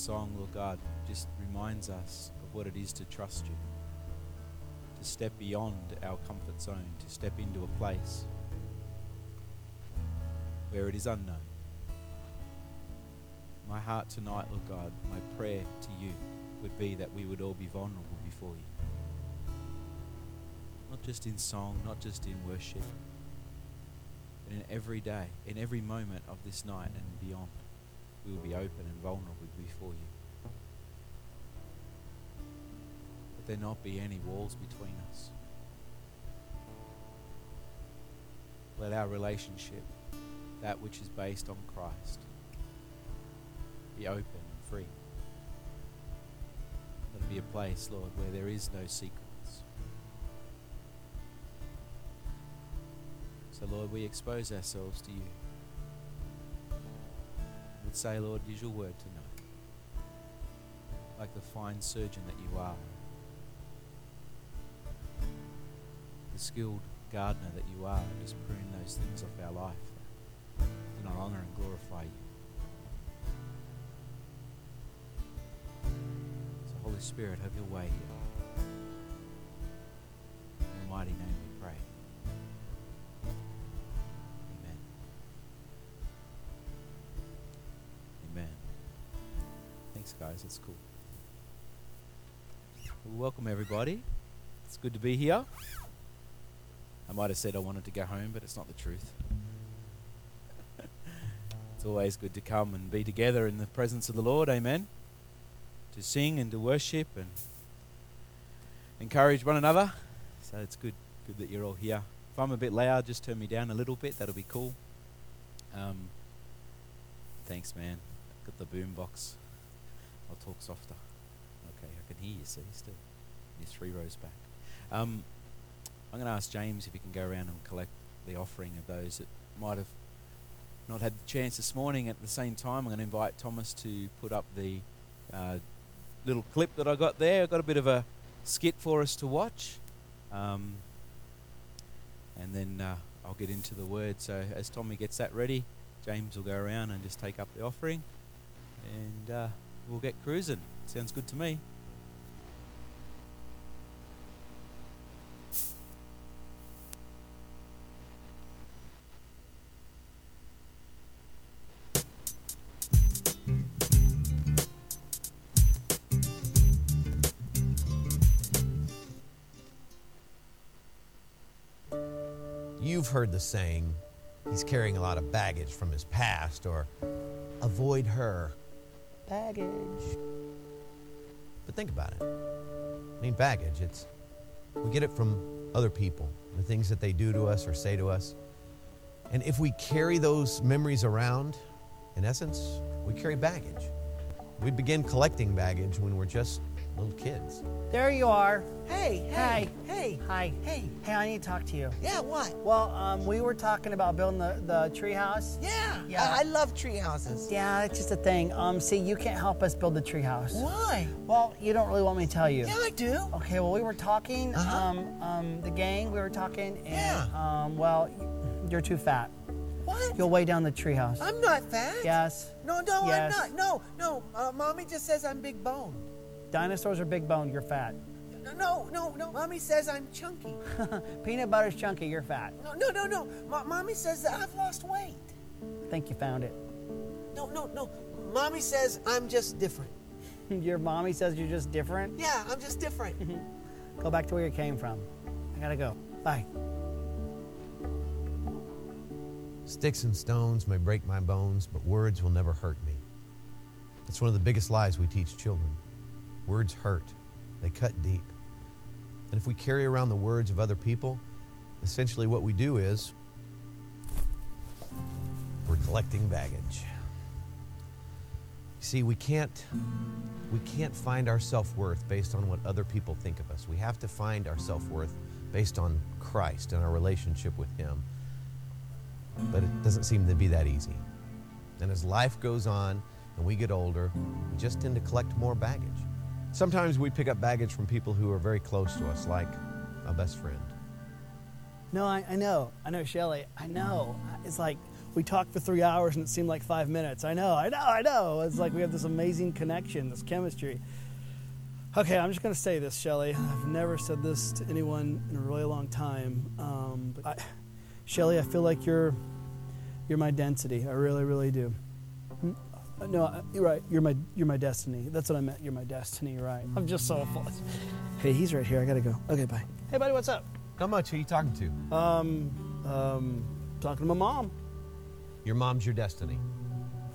song, Lord God, just reminds us of what it is to trust you, to step beyond our comfort zone, to step into a place where it is unknown. My heart tonight, Lord God, my prayer to you would be that we would all be vulnerable before you. Not just in song, not just in worship, but in every day, in every moment of this night and beyond, we will be open and vulnerable before you. Let there not be any walls between us. Let our relationship, that which is based on Christ, be open and free. Let it be a place, Lord, where there is no secrets. So, Lord, we expose ourselves to you. Would say, Lord, use your word tonight, like the fine surgeon that you are, the skilled gardener that you are, just prune those things off our life that do not honor and glorify you. So, Holy Spirit, have your way here. In the mighty name guys. That's cool. Welcome, everybody. It's good to be here. I might have said I wanted to go home, but it's not the truth. it's always good to come and be together in the presence of the Lord. Amen. To sing and to worship and encourage one another. So it's good, good that you're all here. If I'm a bit loud, just turn me down a little bit. That'll be cool. Um, thanks, man. Got the boom box. I'll talk softer. Okay, I can hear you. See, still. You're three rows back. Um, I'm going to ask James if he can go around and collect the offering of those that might have not had the chance this morning. At the same time, I'm going to invite Thomas to put up the uh, little clip that I got there. I've got a bit of a skit for us to watch. Um, and then uh, I'll get into the word. So as Tommy gets that ready, James will go around and just take up the offering. And uh, we'll get cruising. Sounds good to me. You've heard the saying, he's carrying a lot of baggage from his past, or avoid her. Baggage. But think about it. I mean, baggage, it's, we get it from other people, the things that they do to us or say to us. And if we carry those memories around, in essence, we carry baggage. We begin collecting baggage when we're just little kids. There you are. Hey, hey, Hi. hey, Hi. hey. Hey, I need to talk to you. Yeah, what? Well, um, we were talking about building the, the tree house. Yeah, Yeah. I, I love tree houses. Yeah, it's just a thing. Um, see, you can't help us build the tree house. Why? Well, you don't really want me to tell you. Yeah, I do. Okay, well, we were talking, Uh-huh. um, um, the gang, we were talking, and, Yeah. um, well, you're too fat. What? You'll weigh down the tree house. I'm not fat. Yes. No, no, Yes. I'm not. No, no. Uh, mommy just says I'm big boned. Dinosaurs are big boned, you're fat. No, no, no, no. Mommy says I'm chunky. Peanut butter's chunky, you're fat. No, no, no, no. Mo- mommy says that I've lost weight. I think you found it. No, no, no. Mommy says I'm just different. Your mommy says you're just different. Yeah, I'm just different. Go back to where you came from. I gotta go. Bye. Sticks and stones may break my bones, but words will never hurt me. That's one of the biggest lies we teach children. Words hurt, they cut deep. And if we carry around the words of other people, essentially what we do is we're collecting baggage. See, we can't we can't find our self-worth based on what other people think of us. We have to find our self-worth based on Christ and our relationship with him but it doesn't seem to be that easy. And as life goes on and we get older, we just tend to collect more baggage. Sometimes we pick up baggage from people who are very close to us, like a best friend. No, I, I know. I know, Shelly. I know. It's like we talked for three hours and it seemed like five minutes. I know, I know, I know. It's like we have this amazing connection, this chemistry. Okay, I'm just going to say this, Shelly. I've never said this to anyone in a really long time. Um, but I, Shelly, I feel like you're you're my density. I really, really do. Uh, No, uh, you're right. You're my you're my destiny. That's what I meant. You're my destiny. Right. I'm just so full. Hey, he's right here. I gotta go. Okay, bye. Hey, buddy, what's up? How much. Who you talking to? Um, um, talking to my mom. Your mom's your destiny.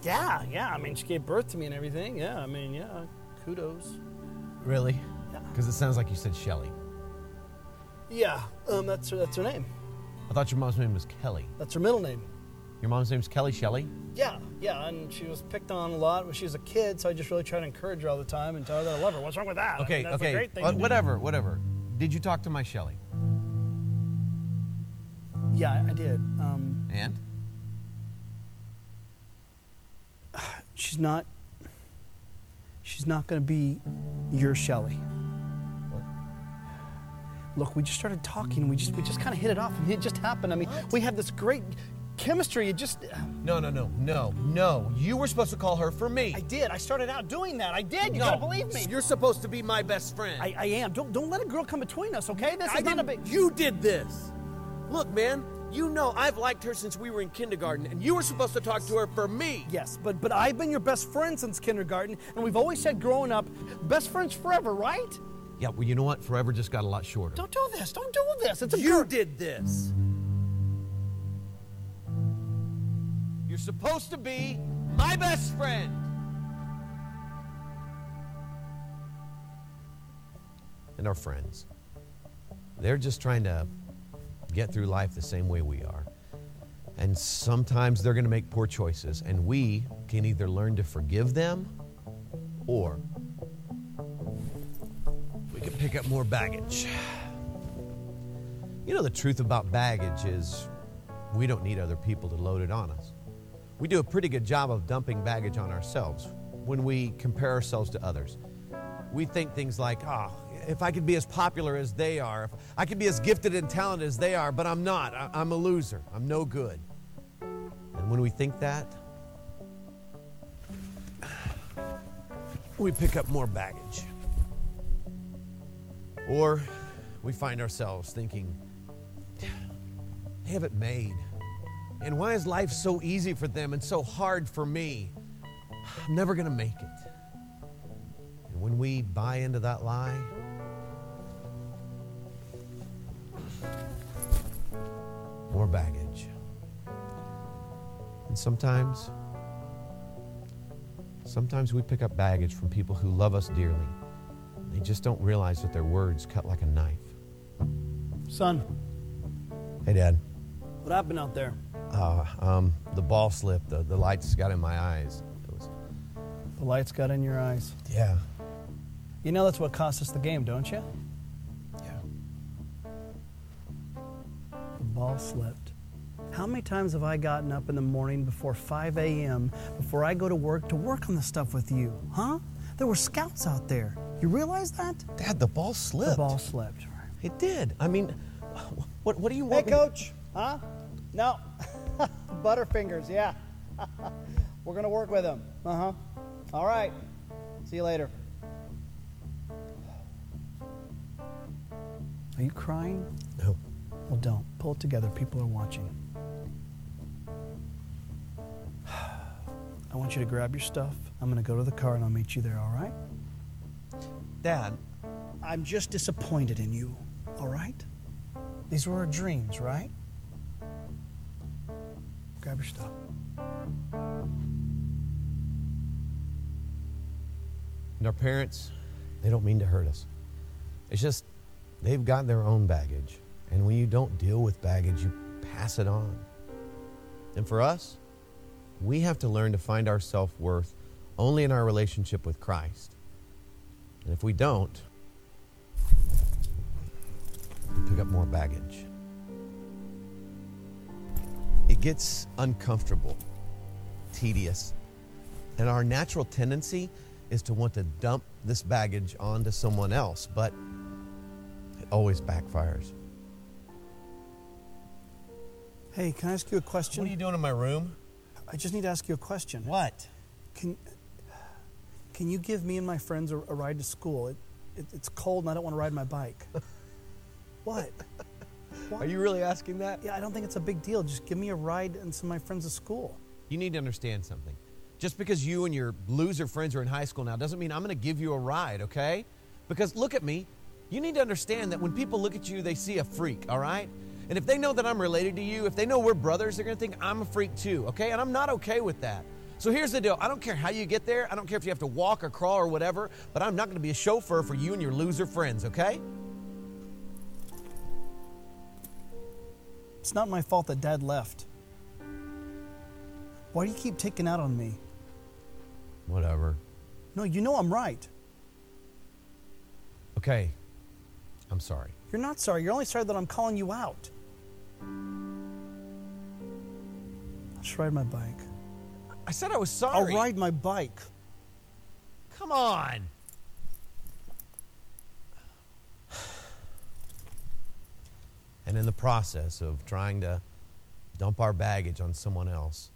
Yeah, yeah. I mean, she gave birth to me and everything. Yeah, I mean, yeah. Kudos. Really? Yeah. Because it sounds like you said Shelly. Yeah. Um, that's her. That's her name. I thought your mom's name was Kelly. That's her middle name. Your mom's name's Kelly Shelly? Yeah, yeah. And she was picked on a lot when she was a kid, so I just really try to encourage her all the time and tell her that I love her. What's wrong with that? I Okay, mean, that's okay. A great thing uh, whatever, whatever. Did you talk to my Shelly? Yeah, I did. Um, And? she's not. She's not going to be your Shelly. Look, we just started talking. We just we just kind of hit it off. I mean, it just happened. I mean, we had this great chemistry. It just. No, no, no, no, no. You were supposed to call her for me. I did. I started out doing that. I did. You no, gotta believe me. You're supposed to be my best friend. I, I am. Don't don't let a girl come between us, okay? This is I not a big. You did this. Look, man, you know I've liked her since we were in kindergarten, and you were supposed to talk to her for me. Yes, but but I've been your best friend since kindergarten, and we've always said growing up, best friends forever, right? yeah, well, you know what? Forever just got a lot shorter. Don't do this. Don't do this. It's a You girl. did this. You're supposed to be my best friend. And our friends. They're just trying to get through life the same way we are. And sometimes they're going to make poor choices, and we can either learn to forgive them or we can pick up more baggage. You know, the truth about baggage is we don't need other people to load it on us. We do a pretty good job of dumping baggage on ourselves when we compare ourselves to others. We think things like, oh, if I could be as popular as they are, if I could be as gifted and talented as they are, but I'm not. I- I'm a loser. I'm no good. And when we think that, we pick up more baggage. Or we find ourselves thinking, they have it made. And why is life so easy for them and so hard for me? I'm never going to make it. And when we buy into that lie, more baggage. And sometimes, sometimes we pick up baggage from people who love us dearly. They just don't realize that their words cut like a knife. Son, Hey, Dad. what happened out there? Uh, um, the ball slipped. The, the lights got in my eyes. It was, The lights got in your eyes. yeah. You know that's what cost us the game, don't you? Yeah. The ball slipped. How many times have I gotten up in the morning before 5 a.m. before I go to work to work on the stuff with you? Huh? There were scouts out there. You realize that? Dad, the ball slipped. The ball slipped. It did. I mean, what, what do you Hey, want? me to- coach. Huh? No. Butterfingers, yeah. We're going to work with him. Uh huh. All right. See you later. Are you crying? No. Well, don't. Pull it together. People are watching. I want you to grab your stuff. I'm going to go to the car and I'll meet you there, all right? Dad, I'm just disappointed in you, all right? These were our dreams, right? Grab your stuff. and our parents, they don't mean to hurt us. It's just they've got their own baggage. And when you don't deal with baggage, you pass it on. And for us, we have to learn to find our self worth only in our relationship with Christ. And if we don't, we pick up more baggage. Gets uncomfortable, tedious, and our natural tendency is to want to dump this baggage onto someone else, but it always backfires. Hey, can I ask you a question? What are you doing in my room? I just need to ask you a question. What? Can Can you give me and my friends a, a ride to school? It, it, it's cold and I don't want to ride my bike. what? Are you really asking that? Yeah, I don't think it's a big deal. Just give me a ride and some of my friends to school. You need to understand something. Just because you and your loser friends are in high school now doesn't mean I'm going to give you a ride, okay? Because look at me. You need to understand that when people look at you, they see a freak, all right? And if they know that I'm related to you, if they know we're brothers, they're going to think I'm a freak too, okay? And I'm not okay with that. So here's the deal I don't care how you get there, I don't care if you have to walk or crawl or whatever, but I'm not going to be a chauffeur for you and your loser friends, okay? It's not my fault that Dad left. Why do you keep taking out on me? Whatever. No, you know I'm right. Okay. I'm sorry. You're not sorry. You're only sorry that I'm calling you out. I'll just ride my bike. I said I was sorry. I'll ride my bike. Come on. And in the process of trying to dump our baggage on someone else,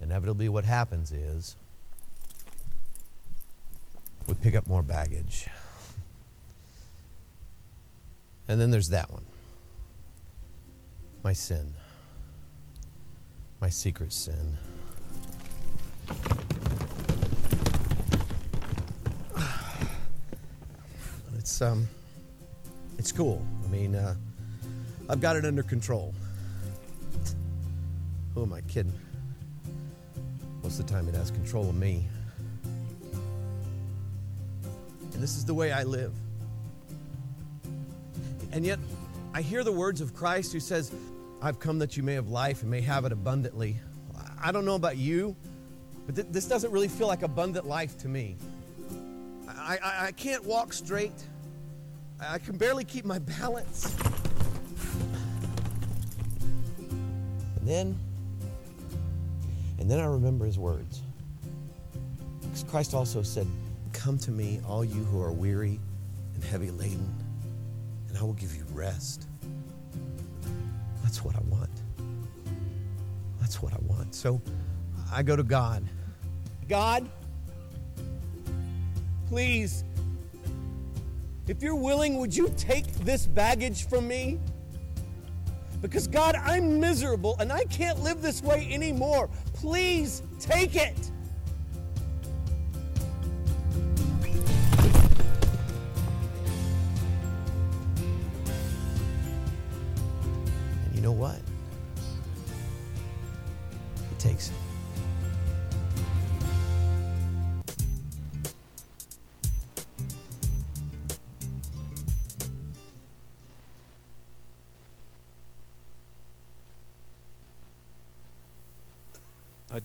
inevitably what happens is we pick up more baggage. And then there's that one my sin, my secret sin. It's um, it's cool. I mean, uh, I've got it under control. Who am I kidding? Most of the time, it has control of me. And this is the way I live. And yet, I hear the words of Christ who says, I've come that you may have life and may have it abundantly. I don't know about you, but th- this doesn't really feel like abundant life to me. I, I, I can't walk straight. I I can barely keep my balance. Then, and then I remember his words. Because Christ also said, Come to me, all you who are weary and heavy laden, and I will give you rest. That's what I want. That's what I want. So I go to God. God, please, if you're willing, would you take this baggage from me? Because, God, I'm miserable and I can't live this way anymore. Please take it.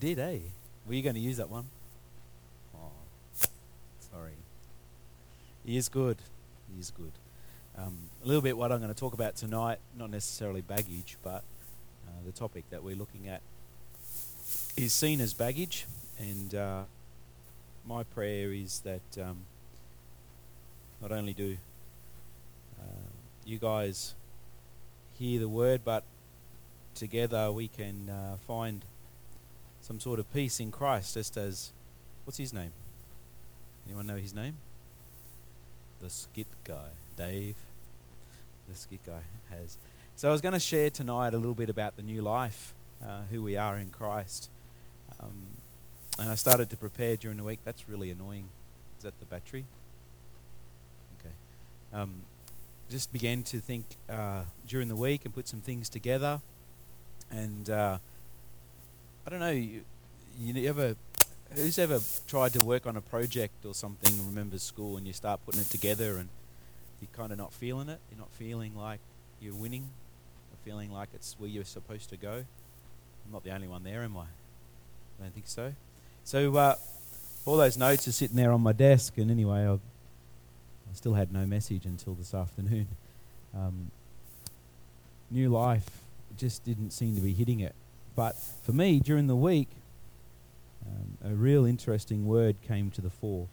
Did, eh? Were you going to use that one? Oh, sorry. He is good. He is good. Um, a little bit what I'm going to talk about tonight, not necessarily baggage, but uh, the topic that we're looking at is seen as baggage. And uh, my prayer is that um, not only do uh, you guys hear the word, but together we can uh, find some sort of peace in Christ, just as what's his name? Anyone know his name? The skit guy, Dave. The skit guy has. So I was going to share tonight a little bit about the new life, uh, who we are in Christ, um, and I started to prepare during the week. That's really annoying. Is that the battery? Okay. Um, just began to think uh, during the week and put some things together, and. Uh, I don't know. You, you ever, who's ever tried to work on a project or something? Remembers school, and you start putting it together, and you're kind of not feeling it. You're not feeling like you're winning, or feeling like it's where you're supposed to go. I'm not the only one there, am I? I don't think so. So uh, all those notes are sitting there on my desk, and anyway, I, I still had no message until this afternoon. Um, new life just didn't seem to be hitting it. But for me, during the week, um, a real interesting word came to the fore.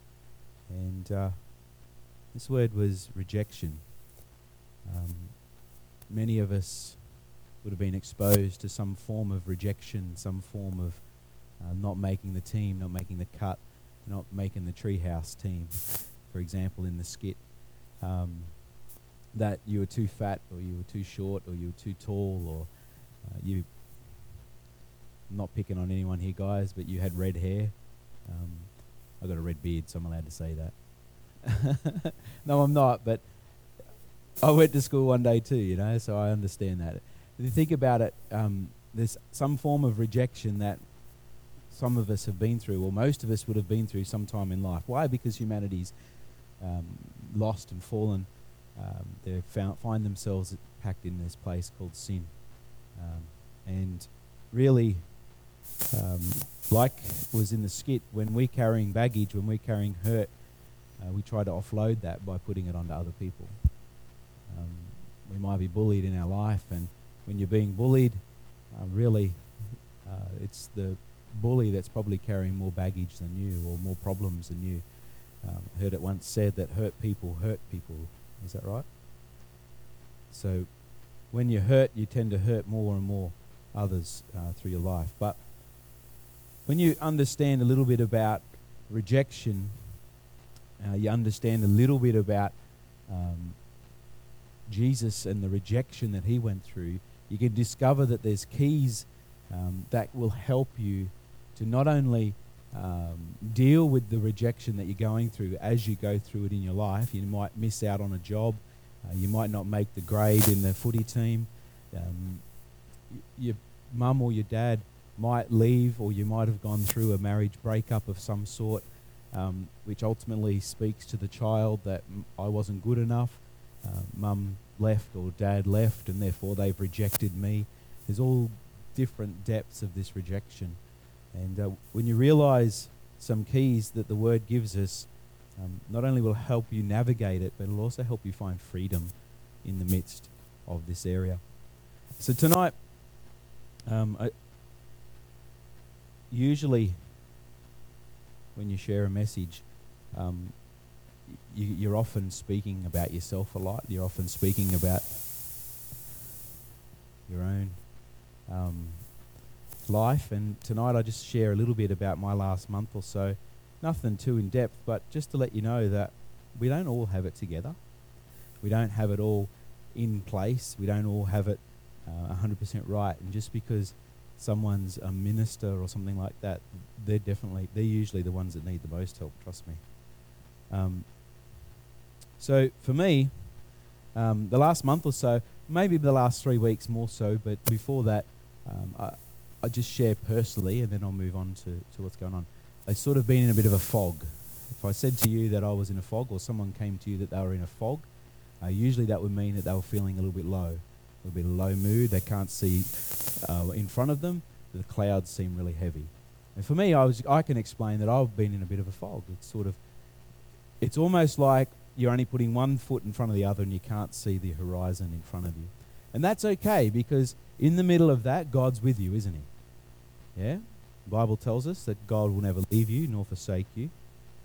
And uh, this word was rejection. Um, many of us would have been exposed to some form of rejection, some form of uh, not making the team, not making the cut, not making the treehouse team. For example, in the skit, um, that you were too fat, or you were too short, or you were too tall, or uh, you. Not picking on anyone here, guys, but you had red hair. Um, I got a red beard, so I'm allowed to say that. no, I'm not, but I went to school one day too, you know, so I understand that. If you think about it, um, there's some form of rejection that some of us have been through, or most of us would have been through sometime in life. Why? Because humanity's um, lost and fallen. Um, they find themselves packed in this place called sin. Um, and really, um, like was in the skit, when we're carrying baggage, when we're carrying hurt, uh, we try to offload that by putting it onto other people. Um, we might be bullied in our life, and when you're being bullied, uh, really, uh, it's the bully that's probably carrying more baggage than you or more problems than you. Um, heard it once said that hurt people hurt people. Is that right? So, when you're hurt, you tend to hurt more and more others uh, through your life. But when you understand a little bit about rejection, uh, you understand a little bit about um, Jesus and the rejection that he went through, you can discover that there's keys um, that will help you to not only um, deal with the rejection that you're going through as you go through it in your life. You might miss out on a job. Uh, you might not make the grade in the footy team. Um, your mum or your dad might leave, or you might have gone through a marriage breakup of some sort, um, which ultimately speaks to the child that "M- I wasn't good enough. Uh, mum left or dad left, and therefore they've rejected me. There's all different depths of this rejection. And uh, when you realize some keys that the Word gives us, um, not only will help you navigate it, but it'll also help you find freedom in the midst of this area. So tonight, um, I, usually when you share a message, um, you, you're often speaking about yourself a lot. You're often speaking about your own um, life. And tonight I just share a little bit about my last month or so. Nothing too in depth, but just to let you know that we don't all have it together. We don't have it all in place. We don't all have it uh, 100% right. And just because someone's a minister or something like that, they're definitely, they're usually the ones that need the most help, trust me. Um, so for me, um, the last month or so, maybe the last three weeks more so, but before that, um, I, I just share personally, and then I'll move on to, to what's going on. I've sort of been in a bit of a fog. If I said to you that I was in a fog, or someone came to you that they were in a fog, uh, usually that would mean that they were feeling a little bit low, a bit of low mood. They can't see uh, in front of them. The clouds seem really heavy. And for me, I was I can explain that I've been in a bit of a fog. It's sort of, it's almost like you're only putting one foot in front of the other, and you can't see the horizon in front of you. And that's okay because in the middle of that, God's with you, isn't He? Yeah? The Bible tells us that God will never leave you nor forsake you.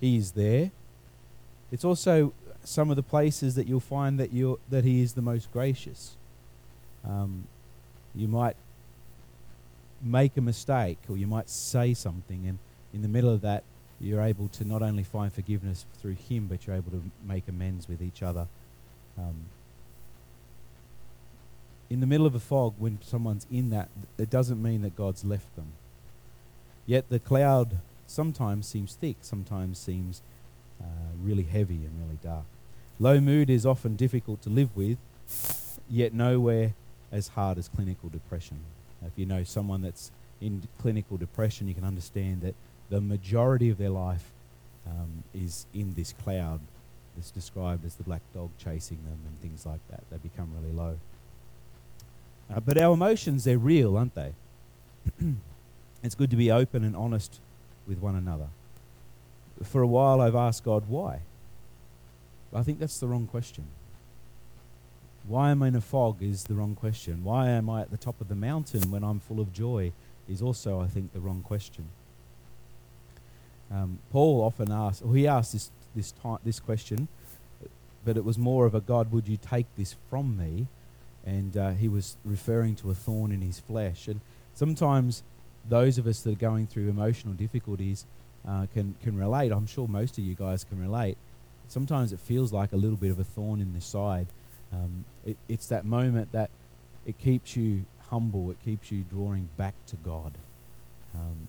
He is there. It's also some of the places that you'll find that you that He is the most gracious. Um, you might make a mistake or you might say something, and in the middle of that, you're able to not only find forgiveness through Him, but you're able to make amends with each other. Um, in the middle of a fog, when someone's in that, it doesn't mean that God's left them. Yet the cloud sometimes seems thick, sometimes seems uh, really heavy and really dark. Low mood is often difficult to live with, yet nowhere as hard as clinical depression. If you know someone that's in clinical depression, you can understand that the majority of their life um, is in this cloud that's described as the black dog chasing them and things like that. They become really low. Uh, but our emotions, they're real, aren't they? it's good to be open and honest with one another. For a while, I've asked God why. I think that's the wrong question. Why am I in a fog is the wrong question. Why am I at the top of the mountain when I'm full of joy is also, I think, the wrong question. Um, Paul often asks, or he asked this this time this question, but it was more of a God, would you take this from me? and uh, he was referring to a thorn in his flesh. And sometimes those of us that are going through emotional difficulties uh, can can relate. I'm sure most of you guys can relate. Sometimes it feels like a little bit of a thorn in the side. Um, it, it's that moment that it keeps you humble. It keeps you drawing back to God. Um,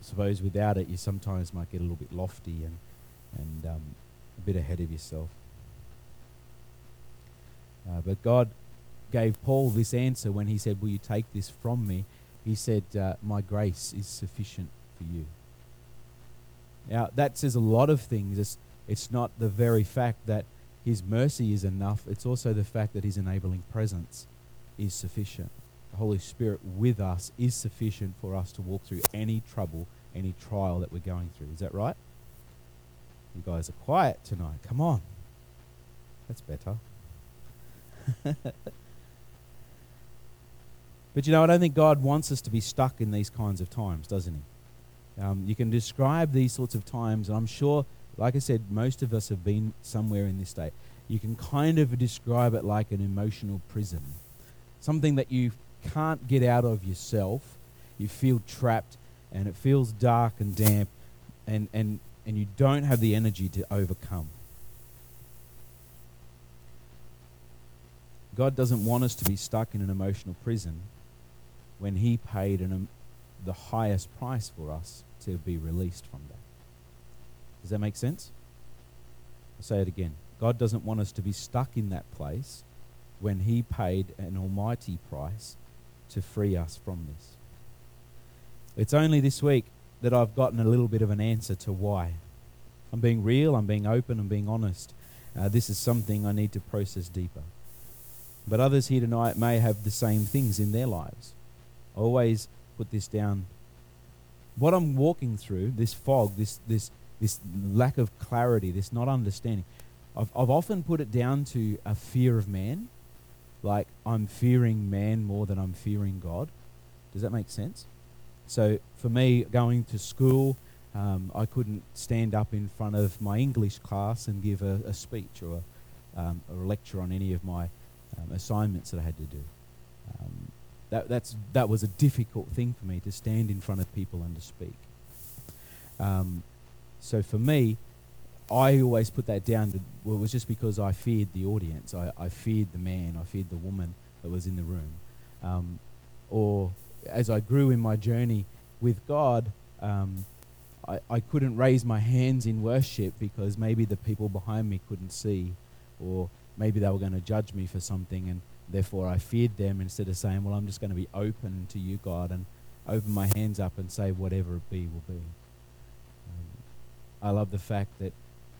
I suppose without it, you sometimes might get a little bit lofty and and um, a bit ahead of yourself. Uh, but God gave Paul this answer when he said, Will you take this from me? He said, uh, My grace is sufficient for you. Now, that says a lot of things. It's, it's not the very fact that his mercy is enough, it's also the fact that his enabling presence is sufficient. The Holy Spirit with us is sufficient for us to walk through any trouble, any trial that we're going through. Is that right? You guys are quiet tonight. Come on. That's better. but you know, I don't think God wants us to be stuck in these kinds of times, doesn't He? Um, you can describe these sorts of times, and I'm sure, like I said, most of us have been somewhere in this state. You can kind of describe it like an emotional prison, something that you can't get out of yourself. You feel trapped, and it feels dark and damp, and, and, and you don't have the energy to overcome. God doesn't want us to be stuck in an emotional prison when He paid an, um, the highest price for us to be released from that. Does that make sense? I'll say it again. God doesn't want us to be stuck in that place when He paid an almighty price to free us from this. It's only this week that I've gotten a little bit of an answer to why. I'm being real, I'm being open, I'm being honest. Uh, this is something I need to process deeper. But others here tonight may have the same things in their lives. I always put this down. What I'm walking through, this fog, this, this, this lack of clarity, this not understanding, I've, I've often put it down to a fear of man. Like I'm fearing man more than I'm fearing God. Does that make sense? So for me, going to school, um, I couldn't stand up in front of my English class and give a, a speech or a, um, a lecture on any of my um, assignments that I had to do. Um, that, that's, that was a difficult thing for me to stand in front of people and to speak. Um, so for me, I always put that down to, well, it was just because I feared the audience. I, I feared the man, I feared the woman that was in the room. Um, or as I grew in my journey with God, um, I, I couldn't raise my hands in worship because maybe the people behind me couldn't see, or maybe they were going to judge me for something, and therefore I feared them instead of saying, Well, I'm just going to be open to you, God, and open my hands up and say, Whatever it be will be. I love the fact that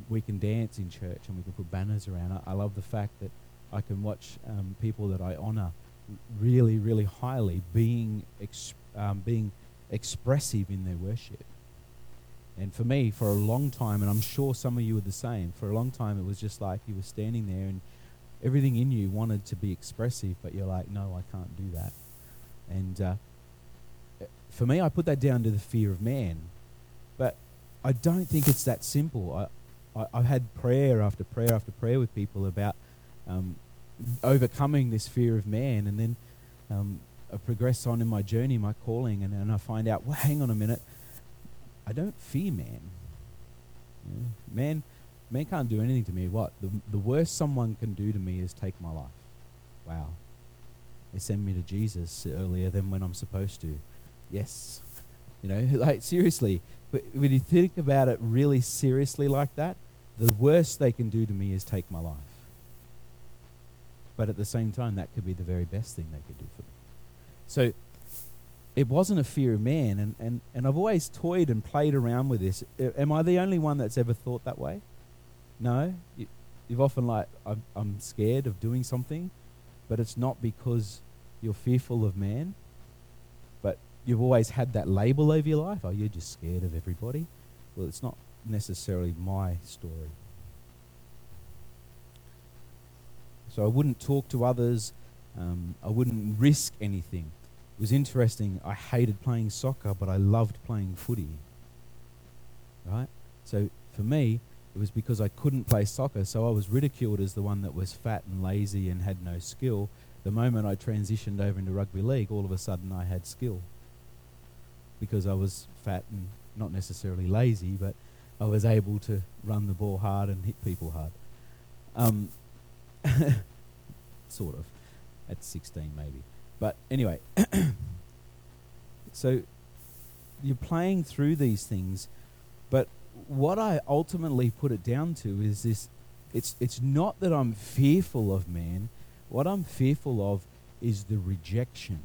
we can dance in church and we can put banners around. I, I love the fact that I can watch um, people that I honor really, really highly being, ex- um, being expressive in their worship. And for me, for a long time, and I'm sure some of you are the same, for a long time it was just like you were standing there and everything in you wanted to be expressive, but you're like, no, I can't do that. And uh, for me, I put that down to the fear of man. I don't think it's that simple. I, I, have had prayer after prayer after prayer with people about um, overcoming this fear of man, and then um, I progress on in my journey, my calling, and, and I find out, well, hang on a minute I don't fear man. You man, man can't do anything to me. What the the worst someone can do to me is take my life. Wow. They send me to Jesus earlier than when I'm supposed to. Yes. You know, like seriously. But when you think about it really seriously like that, the worst they can do to me is take my life. But at the same time, that could be the very best thing they could do for me. So it wasn't a fear of man. And, and, and I've always toyed and played around with this. Am I the only one that's ever thought that way? No. You, you've often like, I'm, I'm scared of doing something, but it's not because you're fearful of man, you've always had that label over your life. Oh, you're just scared of everybody. Well, it's not necessarily my story. So I wouldn't talk to others. Um, I wouldn't risk anything it was interesting. I hated playing soccer, but I loved playing footy. Right? So for me, it was because I couldn't play soccer, so I was ridiculed as the one that was fat and lazy and had no skill. the moment I transitioned over into rugby league, all of a sudden I had skill because I was fat and not necessarily lazy, but I was able to run the ball hard and hit people hard. Um, sort of, at 16 maybe. But anyway, so you're playing through these things, but what I ultimately put it down to is this it's it's not that I'm fearful of man. What I'm fearful of is the rejection.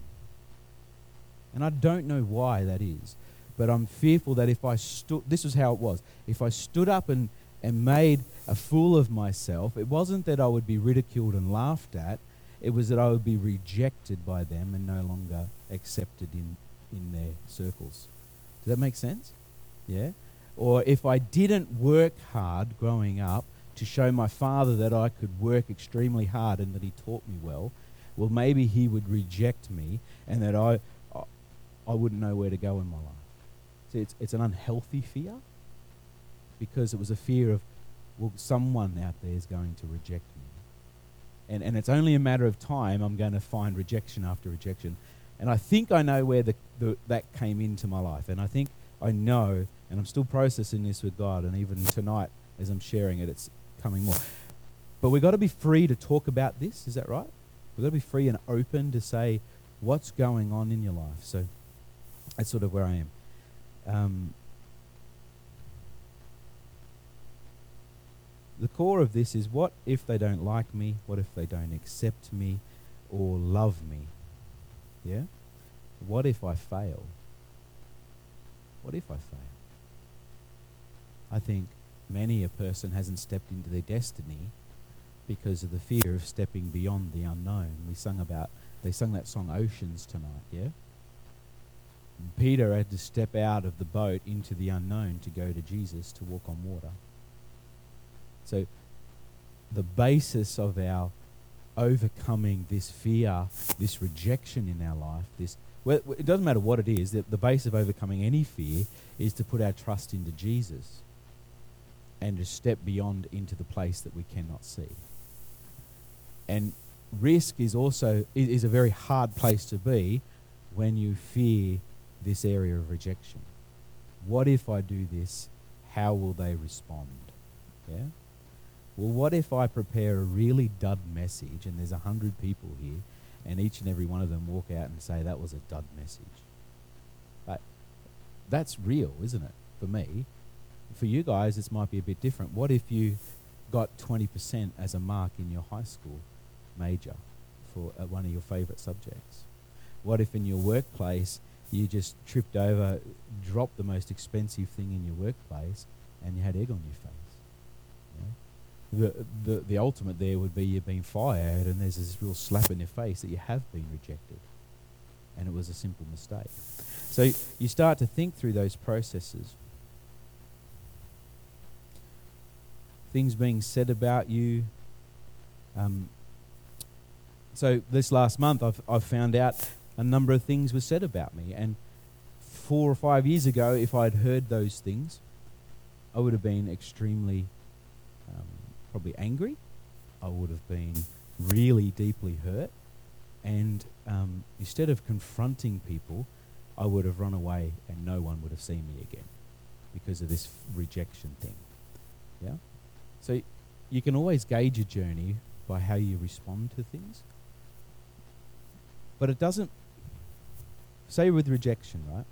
And I don't know why that is, but I'm fearful that if I stood this is how it was. If I stood up and and made a fool of myself, it wasn't that I would be ridiculed and laughed at, it was that I would be rejected by them and no longer accepted in, in their circles. Does that make sense? Yeah? Or if I didn't work hard growing up to show my father that I could work extremely hard and that he taught me well, well, maybe he would reject me and that I, I wouldn't know where to go in my life. See, it's, it's an unhealthy fear because it was a fear of, well, someone out there is going to reject me. And, and it's only a matter of time I'm going to find rejection after rejection. And I think I know where the, the, that came into my life. And I think I know, and I'm still processing this with God. And even tonight, as I'm sharing it, it's coming more. But we've got to be free to talk about this. Is that right? We've got to be free and open to say what's going on in your life. So that's sort of where I am. Um, the core of this is what if they don't like me? What if they don't accept me or love me? Yeah? What if I fail? What if I fail? I think many a person hasn't stepped into their destiny because of the fear of stepping beyond the unknown. We sung about they sung that song Oceans tonight, yeah? Peter had to step out of the boat into the unknown to go to Jesus to walk on water. So, the basis of our overcoming this fear, this rejection in our life, this well, it doesn't matter what it is. The, the base of overcoming any fear is to put our trust into Jesus and to step beyond into the place that we cannot see. And risk is also is a very hard place to be when you fear this area of rejection. What if I do this? How will they respond? Yeah? Well, what if I prepare a really dud message and there's a hundred people here and each and every one of them walk out and say that was a dud message? But that's real, isn't it? For me. For you guys, this might be a bit different. What if you got 20% as a mark in your high school major for uh, one of your favorite subjects? What if in your workplace you just tripped over, dropped the most expensive thing in your workplace, and you had egg on your face? the, the, the ultimate there would be you've been fired and there's this real slap in your face that you have been rejected. And it was a simple mistake. So you start to think through those processes. Things being said about you. Um, so this last month, I've, I've found out a number of things were said about me. And four or five years ago, if I'd heard those things, I would have been extremely um, probably angry. I would have been really deeply hurt. And um, instead of confronting people, I would have run away and no one would have seen me again because of this rejection thing. Yeah? So you can always gauge a journey by how you respond to things. But it doesn't, say with rejection, right?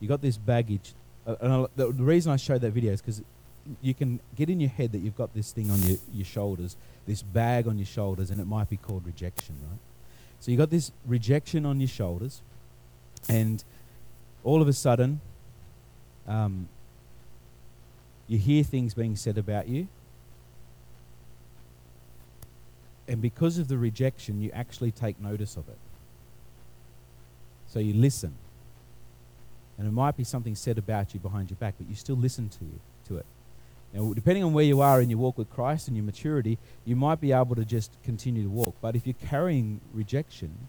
You got this baggage. Uh, and I, the, the reason I showed that video is because you can get in your head that you've got this thing on your, your shoulders, this bag on your shoulders, and it might be called rejection, right? So you got this rejection on your shoulders, and all of a sudden, um, you hear things being said about you, and because of the rejection, you actually take notice of it. So you listen. And it might be something said about you behind your back, but you still listen to you to it. Now, depending on where you are in your walk with Christ and your maturity, you might be able to just continue to walk. But if you're carrying rejection,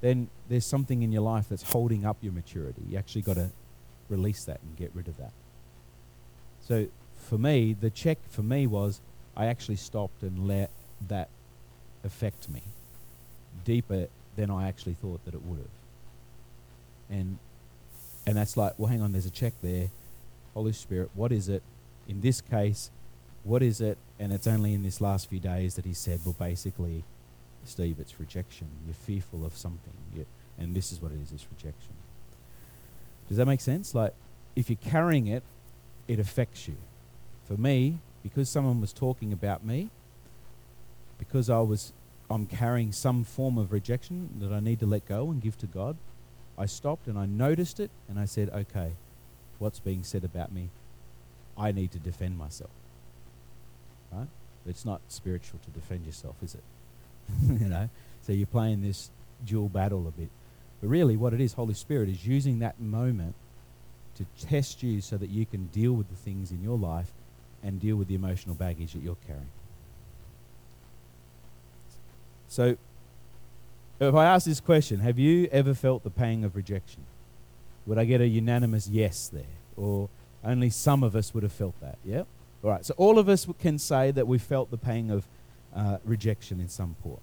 then there's something in your life that's holding up your maturity. You actually got to release that and get rid of that. So for me, the check for me was I actually stopped and let that affect me. deeper than I actually thought that it would have. And and that's like, well, hang on, there's a check there. Holy Spirit, what is it? In this case, what is it? And it's only in this last few days that he said, well, basically, Steve, it's rejection. You're fearful of something. you and this is what it is, it's rejection. Does that make sense? Like, if you're carrying it, it affects you. For me, because someone was talking about me, because I was I'm carrying some form of rejection that I need to let go and give to God, I stopped and I noticed it and I said, okay, what's being said about me? I need to defend myself. Right? It's not spiritual to defend yourself, is it? you know? So you're playing this dual battle a bit. But really, what it is, Holy Spirit is using that moment to test you so that you can deal with the things in your life and deal with the emotional baggage that you're carrying. So, if I ask this question, have you ever felt the pang of rejection? Would I get a unanimous yes there? Or only some of us would have felt that? Yeah? All right, so all of us can say that we felt the pang of uh, rejection in some port.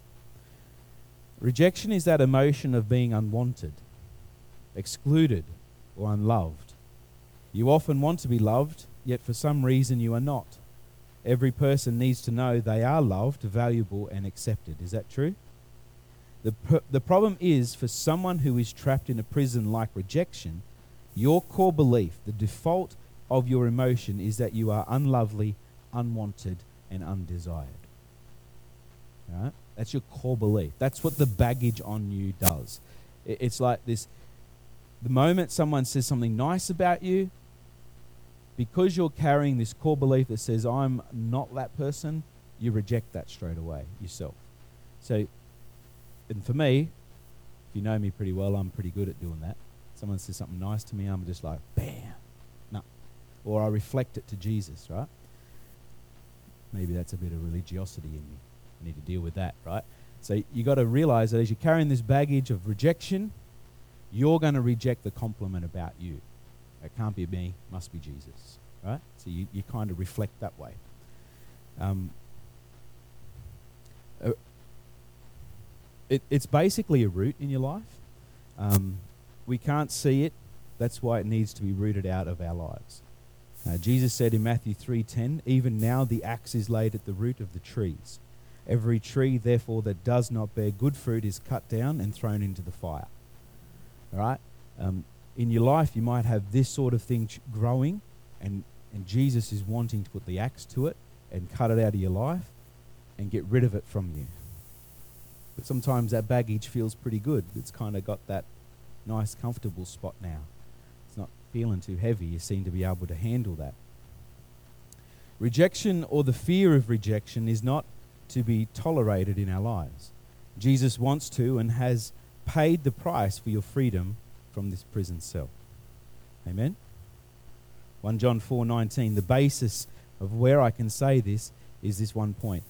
Rejection is that emotion of being unwanted, excluded, or unloved. You often want to be loved, yet for some reason you are not. Every person needs to know they are loved, valuable, and accepted. Is that true? The, pr- the problem is for someone who is trapped in a prison like rejection, your core belief, the default of your emotion, is that you are unlovely, unwanted, and undesired. Right? That's your core belief. That's what the baggage on you does. It's like this the moment someone says something nice about you, because you're carrying this core belief that says, I'm not that person, you reject that straight away yourself. So, and for me, if you know me pretty well, I'm pretty good at doing that. Someone says something nice to me, I'm just like, bam, no. Or I reflect it to Jesus, right? Maybe that's a bit of religiosity in me. I need to deal with that, right? So you got to realize that as you're carrying this baggage of rejection, you're going to reject the compliment about you. It can't be me, must be Jesus. Right? So you, you kind of reflect that way. Um, it, it's basically a root in your life. Um, we can't see it. That's why it needs to be rooted out of our lives. Uh, Jesus said in Matthew 3:10, "Even now the axe is laid at the root of the trees. Every tree, therefore, that does not bear good fruit is cut down and thrown into the fire." All right. Um, in your life, you might have this sort of thing ch- growing, and, and Jesus is wanting to put the axe to it and cut it out of your life and get rid of it from you. But sometimes that baggage feels pretty good. It's kind of got that nice, comfortable spot now. It's not feeling too heavy. You seem to be able to handle that. Rejection or the fear of rejection is not to be tolerated in our lives. Jesus wants to and has paid the price for your freedom from this prison cell. Amen. 1 John 4:19 the basis of where I can say this is this one point.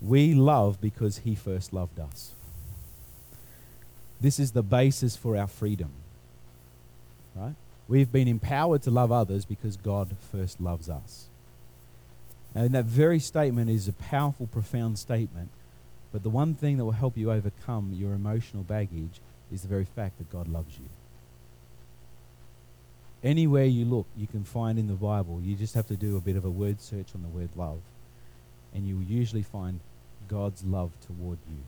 We love because he first loved us. This is the basis for our freedom. Right? We've been empowered to love others because God first loves us. And that very statement is a powerful, profound statement. But the one thing that will help you overcome your emotional baggage is the very fact that God loves you. Anywhere you look, you can find in the Bible, you just have to do a bit of a word search on the word love, and you will usually find God's love toward you.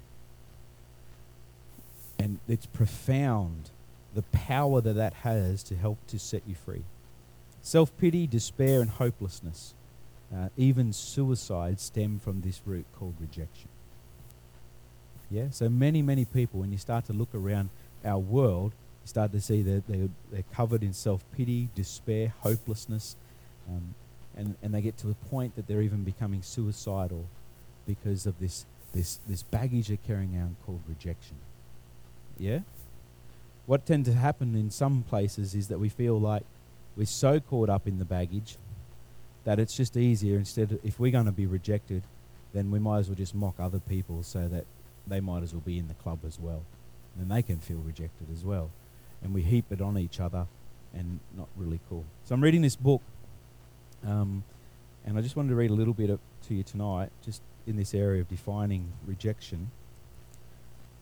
And it's profound the power that that has to help to set you free. Self pity, despair, and hopelessness, uh, even suicide, stem from this root called rejection. Yeah? So many, many people, when you start to look around our world, you start to see that they're, they're covered in self pity, despair, hopelessness, um, and, and they get to a point that they're even becoming suicidal because of this, this, this baggage they're carrying around called rejection. Yeah? What tends to happen in some places is that we feel like we're so caught up in the baggage that it's just easier instead if we're going to be rejected, then we might as well just mock other people so that they might as well be in the club as well. And they can feel rejected as well and we heap it on each other and not really cool. So I'm reading this book, um, and I just wanted to read a little bit of, to you tonight, just in this area of defining rejection.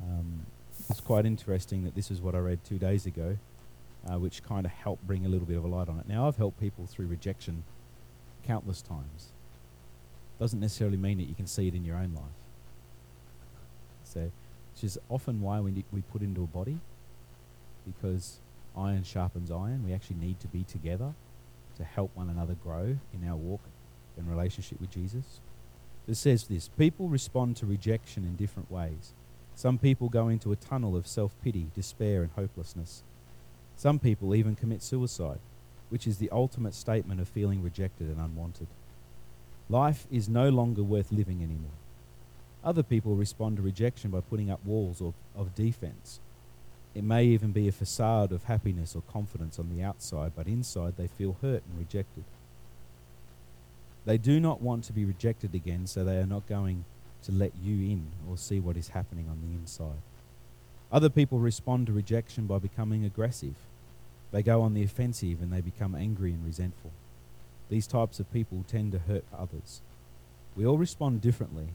Um, it's quite interesting that this is what I read two days ago, uh, which kind of helped bring a little bit of a light on it. Now, I've helped people through rejection countless times. Doesn't necessarily mean that you can see it in your own life. So, which is often why we, we put into a body, because iron sharpens iron. We actually need to be together to help one another grow in our walk and relationship with Jesus. It says this people respond to rejection in different ways. Some people go into a tunnel of self pity, despair, and hopelessness. Some people even commit suicide, which is the ultimate statement of feeling rejected and unwanted. Life is no longer worth living anymore. Other people respond to rejection by putting up walls of, of defense. It may even be a facade of happiness or confidence on the outside, but inside they feel hurt and rejected. They do not want to be rejected again, so they are not going to let you in or see what is happening on the inside. Other people respond to rejection by becoming aggressive. They go on the offensive and they become angry and resentful. These types of people tend to hurt others. We all respond differently,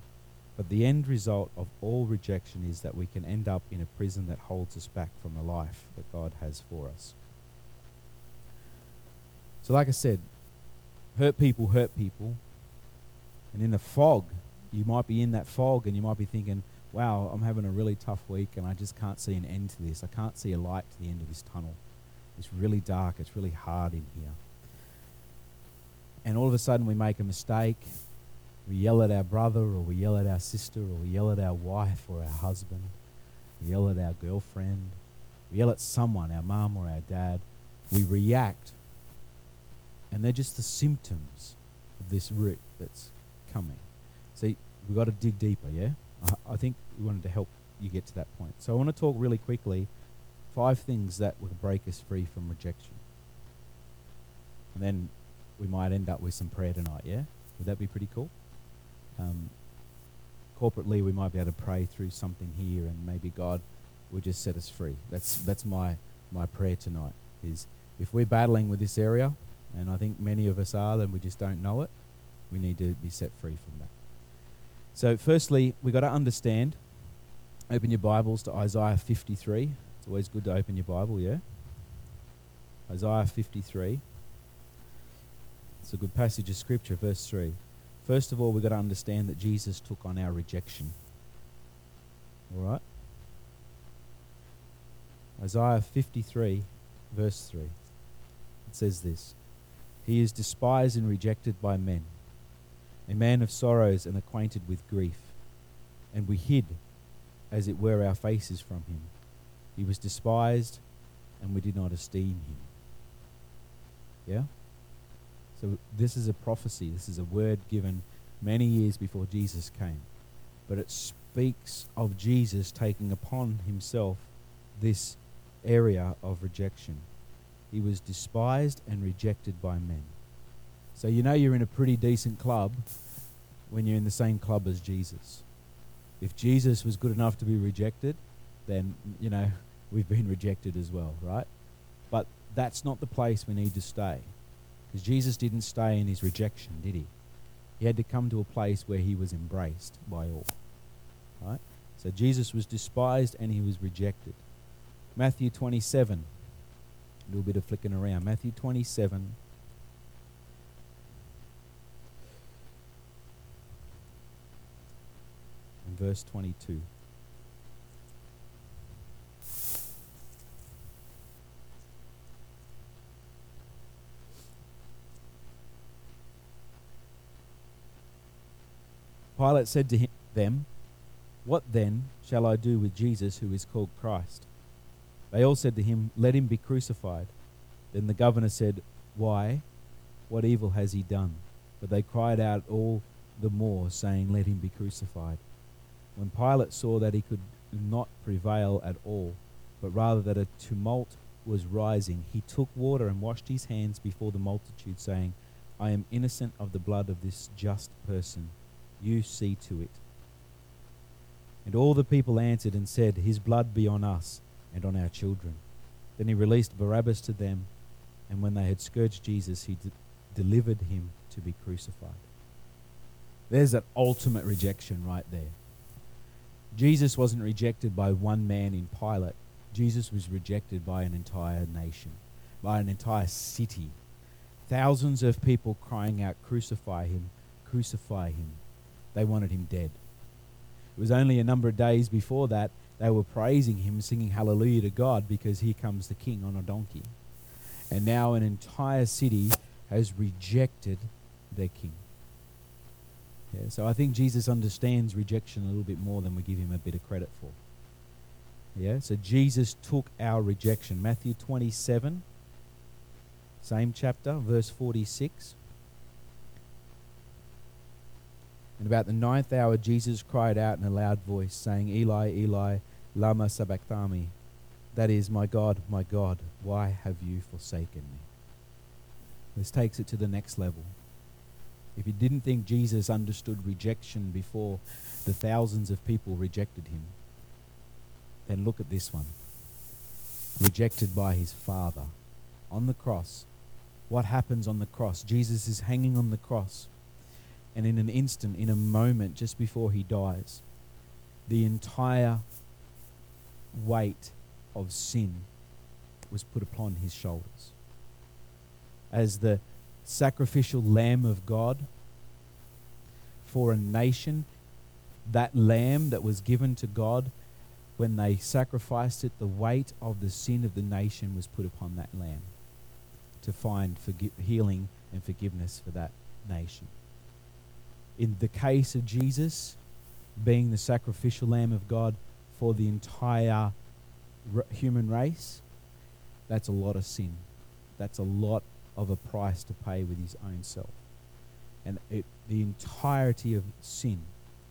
but the end result of all rejection is that we can end up in a prison that holds us back from the life that God has for us. So, like I said, hurt people hurt people. And in the fog, you might be in that fog and you might be thinking, wow, I'm having a really tough week and I just can't see an end to this. I can't see a light to the end of this tunnel. It's really dark, it's really hard in here. And all of a sudden, we make a mistake. We yell at our brother, or we yell at our sister, or we yell at our wife or our husband. We yell at our girlfriend. We yell at someone, our mum or our dad. We react. And they're just the symptoms of this root that's coming. See, we've got to dig deeper, yeah? I, I think we wanted to help you get to that point. So I want to talk really quickly five things that will break us free from rejection. And then we might end up with some prayer tonight, yeah? Would that be pretty cool? Um, corporately, we might be able to pray through something here and maybe God will just set us free. That's, that's my, my prayer tonight is if we're battling with this area, and I think many of us are, then we just don't know it, we need to be set free from that. So, firstly, we've got to understand. Open your Bibles to Isaiah 53. It's always good to open your Bible, yeah? Isaiah 53. It's a good passage of Scripture, verse 3. First of all, we've got to understand that Jesus took on our rejection. All right? Isaiah 53, verse 3. It says this He is despised and rejected by men, a man of sorrows and acquainted with grief. And we hid, as it were, our faces from him. He was despised, and we did not esteem him. Yeah? So this is a prophecy. This is a word given many years before Jesus came. But it speaks of Jesus taking upon himself this area of rejection. He was despised and rejected by men. So you know you're in a pretty decent club when you're in the same club as Jesus. If Jesus was good enough to be rejected, then, you know, we've been rejected as well, right? But that's not the place we need to stay. Because Jesus didn't stay in his rejection, did he? He had to come to a place where he was embraced by all. Right? So Jesus was despised and he was rejected. Matthew 27. A little bit of flicking around. Matthew 27. And verse 22. Pilate said to him, them, What then shall I do with Jesus who is called Christ? They all said to him, Let him be crucified. Then the governor said, Why? What evil has he done? But they cried out all the more, saying, Let him be crucified. When Pilate saw that he could not prevail at all, but rather that a tumult was rising, he took water and washed his hands before the multitude, saying, I am innocent of the blood of this just person you see to it. And all the people answered and said, His blood be on us and on our children. Then he released Barabbas to them, and when they had scourged Jesus, he de- delivered him to be crucified. There's that ultimate rejection right there. Jesus wasn't rejected by one man in Pilate. Jesus was rejected by an entire nation, by an entire city. Thousands of people crying out, Crucify him, crucify him. They wanted him dead. It was only a number of days before that they were praising him, singing hallelujah to God because here comes the king on a donkey. And now an entire city has rejected their king. Yeah, so I think Jesus understands rejection a little bit more than we give him a bit of credit for. Yeah, so Jesus took our rejection. Matthew 27, same chapter, verse 46. And about the ninth hour, Jesus cried out in a loud voice, saying, Eli, Eli, Lama Sabachthani. That is, My God, my God, why have you forsaken me? This takes it to the next level. If you didn't think Jesus understood rejection before the thousands of people rejected him, then look at this one. Rejected by his Father on the cross. What happens on the cross? Jesus is hanging on the cross. And in an instant, in a moment, just before he dies, the entire weight of sin was put upon his shoulders. As the sacrificial lamb of God for a nation, that lamb that was given to God when they sacrificed it, the weight of the sin of the nation was put upon that lamb to find forgi- healing and forgiveness for that nation. In the case of Jesus being the sacrificial lamb of God for the entire human race, that's a lot of sin. That's a lot of a price to pay with his own self. And it, the entirety of sin,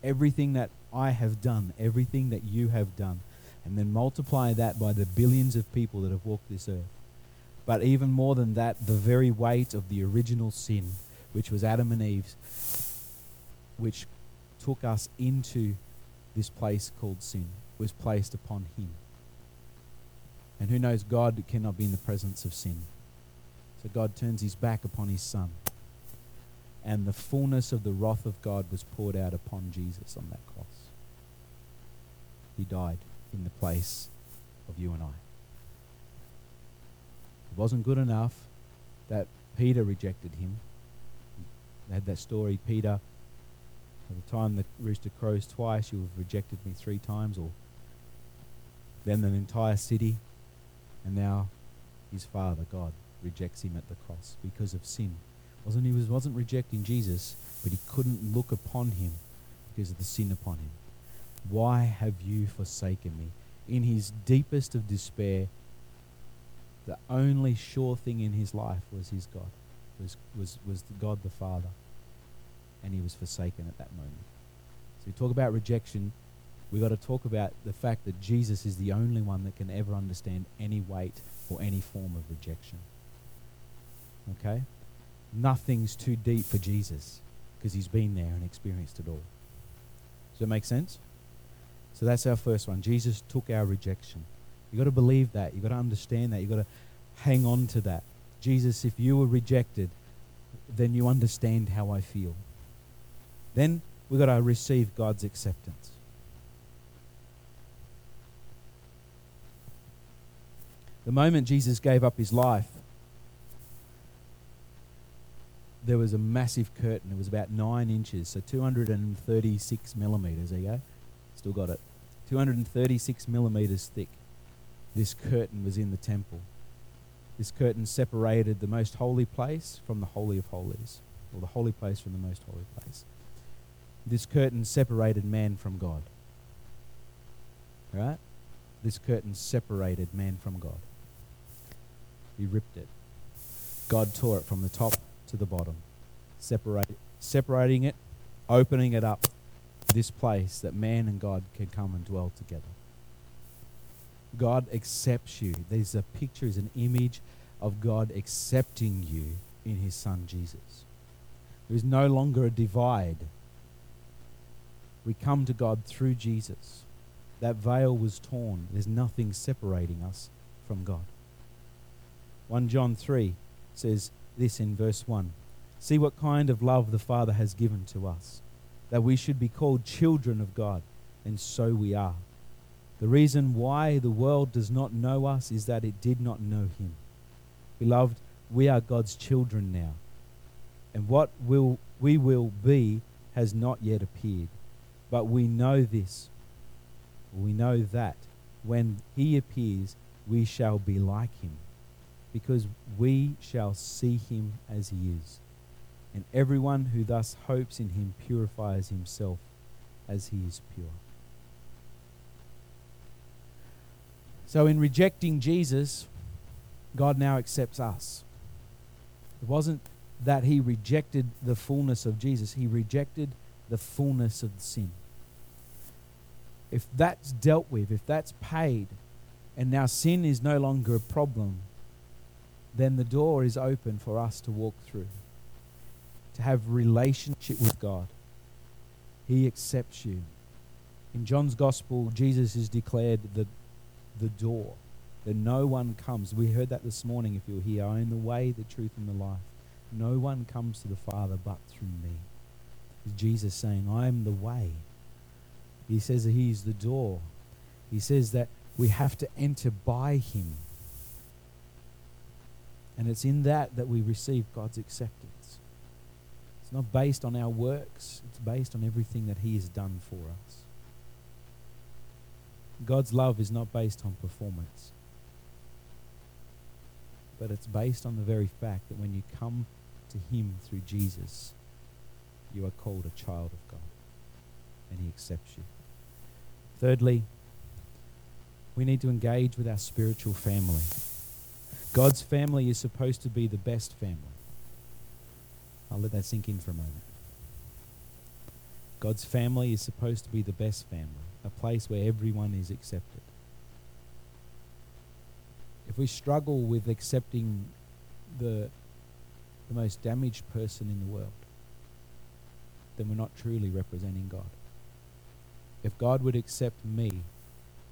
everything that I have done, everything that you have done, and then multiply that by the billions of people that have walked this earth. But even more than that, the very weight of the original sin, which was Adam and Eve's, which took us into this place called sin, was placed upon him. And who knows, God cannot be in the presence of sin. So God turns his back upon his son. And the fullness of the wrath of God was poured out upon Jesus on that cross. He died in the place of you and I. It wasn't good enough that Peter rejected him. They had that story, Peter, by the time the rooster crows twice, you have rejected me three times, or then an entire city, and now his father, God, rejects him at the cross because of sin. Wasn't he was wasn't rejecting Jesus, but he couldn't look upon him because of the sin upon him. Why have you forsaken me? In his deepest of despair, the only sure thing in his life was his God, was was was God the Father, and he was forsaken at that moment. So we talk about rejection. We've got to talk about the fact that Jesus is the only one that can ever understand any weight or any form of rejection. Okay? Nothing's too deep for Jesus because he's been there and experienced it all. Does that make sense? So that's our first one. Jesus took our rejection. You've got to believe that. You've got to understand that. You've got to hang on to that. Jesus, if you were rejected, then you understand how I feel. Then we've got to receive God's acceptance. The moment Jesus gave up his life, there was a massive curtain. It was about nine inches, so 236 millimeters. There you go. Still got it. 236 millimeters thick. This curtain was in the temple. This curtain separated the most holy place from the Holy of Holies, or the holy place from the most holy place. This curtain separated man from God. Right? This curtain separated man from God. He ripped it. God tore it from the top to the bottom, separate, separating it, opening it up, this place that man and God can come and dwell together. God accepts you. There's a picture, is an image of God accepting you in his son Jesus. There is no longer a divide. We come to God through Jesus. That veil was torn. There's nothing separating us from God. 1 John 3 says this in verse 1 See what kind of love the Father has given to us, that we should be called children of God. and so we are. The reason why the world does not know us is that it did not know him. Beloved, we are God's children now. And what will we will be has not yet appeared. But we know this. We know that when he appears, we shall be like him, because we shall see him as he is. And everyone who thus hopes in him purifies himself as he is pure. So, in rejecting Jesus, God now accepts us. It wasn't that he rejected the fullness of Jesus, he rejected the fullness of sin. If that's dealt with, if that's paid, and now sin is no longer a problem, then the door is open for us to walk through, to have relationship with God. He accepts you. In John's gospel, Jesus is declared the, the door, that no one comes. We heard that this morning if you were here. I am the way, the truth, and the life. No one comes to the Father but through me. Jesus saying, I am the way. He says that He is the door. He says that we have to enter by Him. And it's in that that we receive God's acceptance. It's not based on our works, it's based on everything that He has done for us. God's love is not based on performance, but it's based on the very fact that when you come to Him through Jesus, you are called a child of God, and He accepts you. Thirdly, we need to engage with our spiritual family. God's family is supposed to be the best family. I'll let that sink in for a moment. God's family is supposed to be the best family, a place where everyone is accepted. If we struggle with accepting the, the most damaged person in the world, then we're not truly representing God. If God would accept me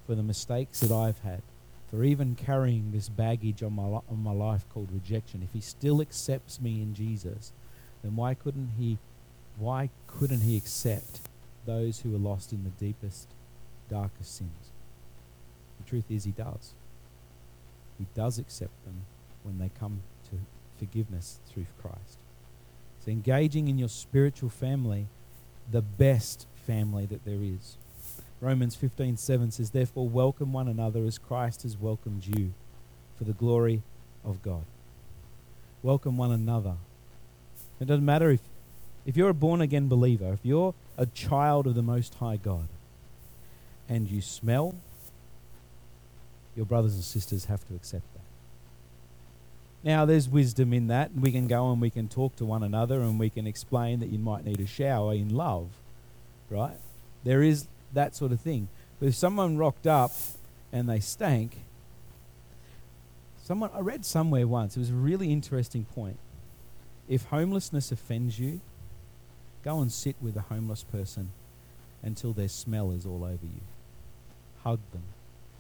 for the mistakes that I've had, for even carrying this baggage on my, on my life called rejection, if He still accepts me in Jesus, then why couldn't He, why couldn't He accept those who are lost in the deepest, darkest sins? The truth is, He does. He does accept them when they come to forgiveness through Christ. So engaging in your spiritual family, the best family that there is. Romans 15:7 says, "Therefore welcome one another as Christ has welcomed you for the glory of God." Welcome one another. It doesn't matter if if you're a born again believer, if you're a child of the most high God and you smell, your brothers and sisters have to accept that. Now, there's wisdom in that. and We can go and we can talk to one another and we can explain that you might need a shower in love, right? There is that sort of thing. But if someone rocked up and they stank, someone I read somewhere once, it was a really interesting point. If homelessness offends you, go and sit with a homeless person until their smell is all over you. Hug them,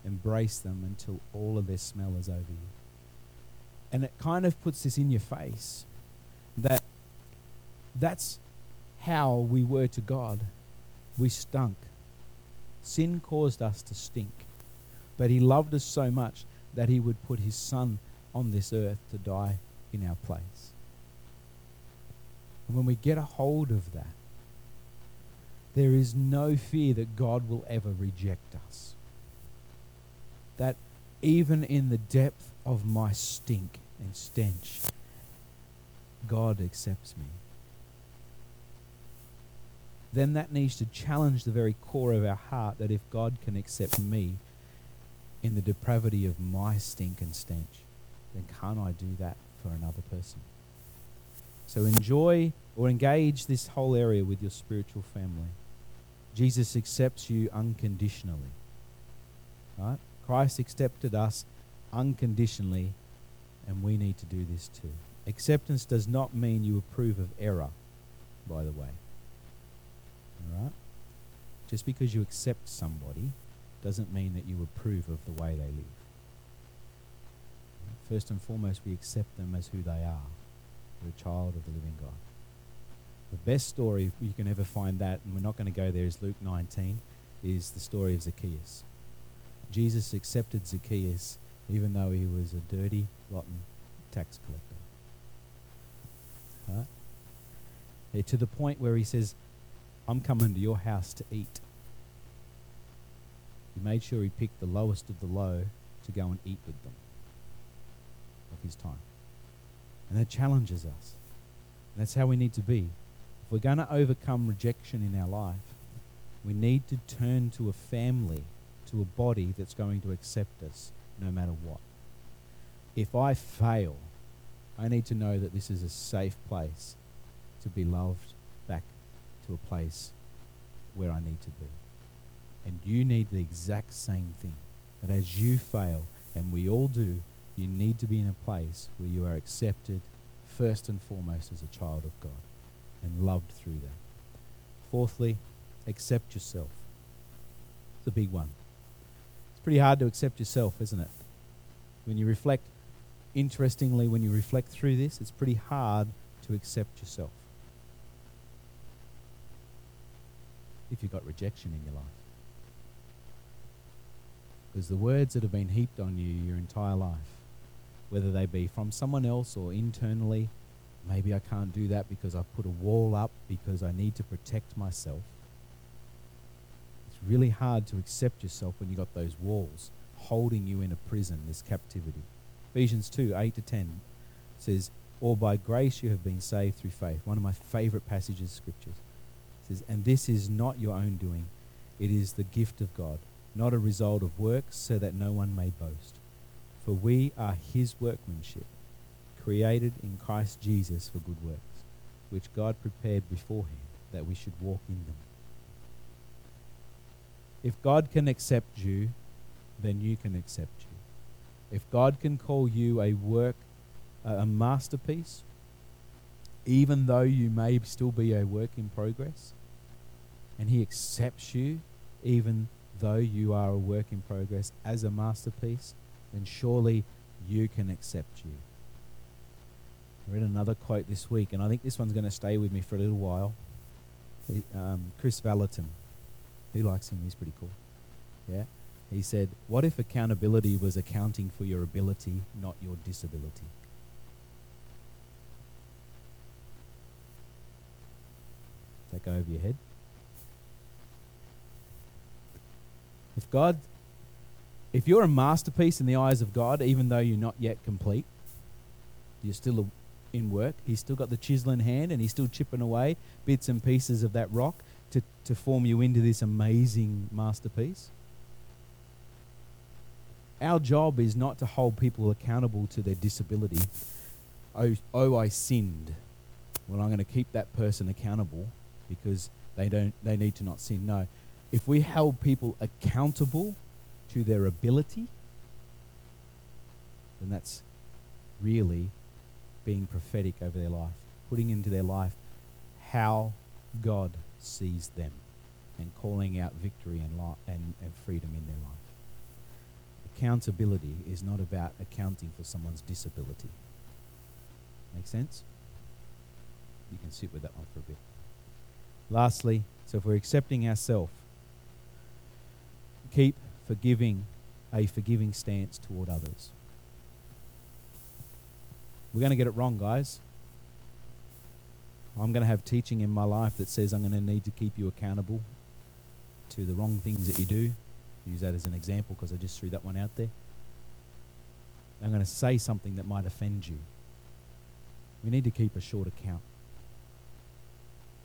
embrace them until all of their smell is over you. And it kind of puts this in your face that that's how we were to God. We stunk. Sin caused us to stink. But He loved us so much that He would put His Son on this earth to die in our place. And when we get a hold of that, there is no fear that God will ever reject us. That even in the depth of my stink and stench, God accepts me. Then that needs to challenge the very core of our heart that if God can accept me in the depravity of my stink and stench, then can't I do that for another person? So enjoy or engage this whole area with your spiritual family. Jesus accepts you unconditionally. Right? Christ accepted us unconditionally, and we need to do this too. Acceptance does not mean you approve of error, by the way. Right? Just because you accept somebody doesn't mean that you approve of the way they live. First and foremost, we accept them as who they are. They're a child of the living God. The best story you can ever find that, and we're not going to go there, is Luke 19. is the story of Zacchaeus. Jesus accepted Zacchaeus even though he was a dirty, rotten tax collector. Right? To the point where he says, I'm coming to your house to eat. He made sure he picked the lowest of the low to go and eat with them of his time. And that challenges us. That's how we need to be. If we're going to overcome rejection in our life, we need to turn to a family, to a body that's going to accept us no matter what. If I fail, I need to know that this is a safe place to be loved a place where I need to be. And you need the exact same thing. That as you fail, and we all do, you need to be in a place where you are accepted first and foremost as a child of God and loved through that. Fourthly, accept yourself. It's a big one. It's pretty hard to accept yourself, isn't it? When you reflect, interestingly, when you reflect through this, it's pretty hard to accept yourself. If you've got rejection in your life. Because the words that have been heaped on you your entire life, whether they be from someone else or internally, maybe I can't do that because I've put a wall up because I need to protect myself. It's really hard to accept yourself when you've got those walls holding you in a prison, this captivity. Ephesians 2 8 to 10 says, Or by grace you have been saved through faith. One of my favorite passages of scriptures. It says, And this is not your own doing, it is the gift of God not a result of works, so that no one may boast. For we are his workmanship, created in Christ Jesus for good works, which God prepared beforehand that we should walk in them. If God can accept you, then you can accept you. If God can call you a work, a masterpiece, even though you may still be a work in progress, and He accepts you, even though you are a work in progress as a masterpiece, then surely you can accept you. I read another quote this week, and I think this one's going to stay with me for a little while. Um, Kris Vallotton, who likes him? He's pretty cool. Yeah, he said, "What if accountability was accounting for your ability, not your disability?" That go over your head? If God, if you're a masterpiece in the eyes of God, even though you're not yet complete, you're still in work. He's still got the chisel in hand and he's still chipping away bits and pieces of that rock to, to form you into this amazing masterpiece. Our job is not to hold people accountable to their disability. Oh, oh I sinned. Well, I'm going to keep that person accountable because they don't they need to not sin. No if we held people accountable to their ability, then that's really being prophetic over their life, putting into their life how God sees them and calling out victory and, li- and, and freedom in their life. Accountability is not about accounting for someone's disability. Make sense? You can sit with that one for a bit. Lastly, so if we're accepting ourselves, keep forgiving a forgiving stance toward others. We're going to get it wrong, guys. I'm going to have teaching in my life that says I'm going to need to keep you accountable to the wrong things that you do. Use that as an example because I just threw that one out there. I'm going to say something that might offend you. We need to keep a short account.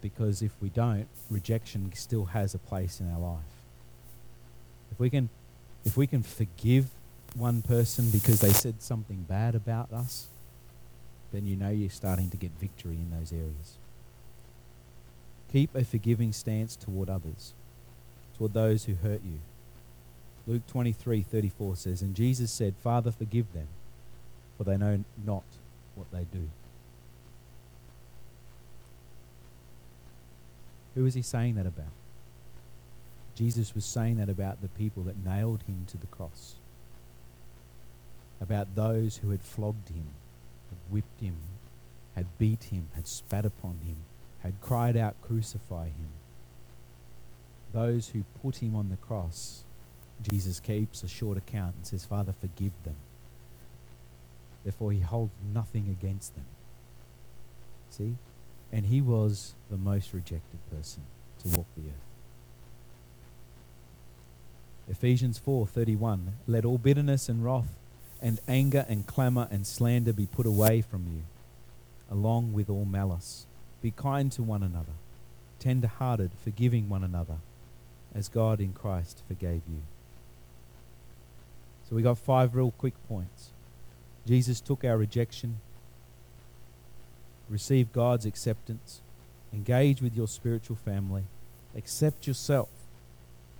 Because if we don't, rejection still has a place in our life. If we can, if we can forgive one person because they said something bad about us, then you know you're starting to get victory in those areas. Keep a forgiving stance toward others, toward those who hurt you. Luke 23:34 says, And Jesus said, Father, forgive them, for they know not what they do. Who is he saying that about? Jesus was saying that about the people that nailed him to the cross, about those who had flogged him, had whipped him, had beat him, had spat upon him, had cried out, Crucify him. those who put him on the cross, Jesus keeps a short account and says, Father, forgive them. Therefore, he holds nothing against them. See? And he was the most rejected person to walk the earth. Ephesians 4:31 Let all bitterness and wrath and anger and clamor and slander be put away from you along with all malice. Be kind to one another tender-hearted forgiving one another as God in Christ forgave you. So we got five real quick points. Jesus took our rejection receive God's acceptance engage with your spiritual family accept yourself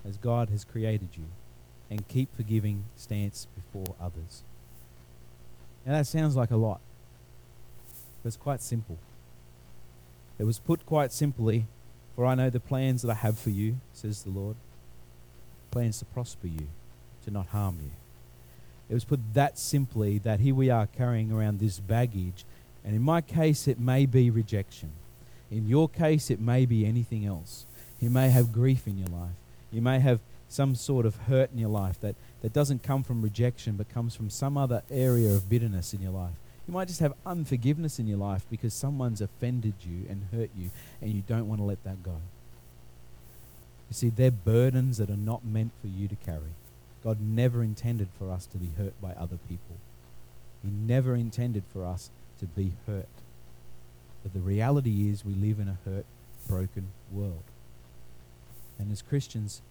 as God has created you and keep forgiving stance before others. Now that sounds like a lot, but it's quite simple. It was put quite simply, for I know the plans that I have for you, says the Lord. Plans to prosper you, to not harm you. It was put that simply that here we are carrying around this baggage, and in my case, it may be rejection. In your case, it may be anything else. You may have grief in your life. You may have some sort of hurt in your life that, that doesn't come from rejection but comes from some other area of bitterness in your life. You might just have unforgiveness in your life because someone's offended you and hurt you and you don't want to let that go. You see, they're burdens that are not meant for you to carry. God never intended for us to be hurt by other people. He never intended for us to be hurt. But the reality is we live in a hurt, broken world. And as Christians,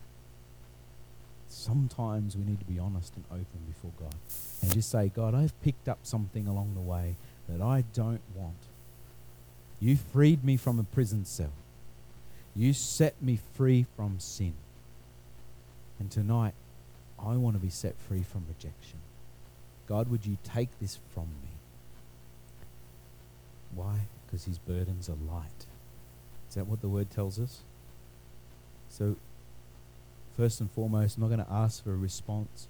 sometimes we need to be honest and open before God and just say, God, I've picked up something along the way that I don't want. You freed me from a prison cell. You set me free from sin. And tonight, I want to be set free from rejection. God, would you take this from me? Why? Because his burdens are light. Is that what the word tells us? So, first and foremost, I'm not going to ask for a response.